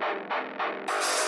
you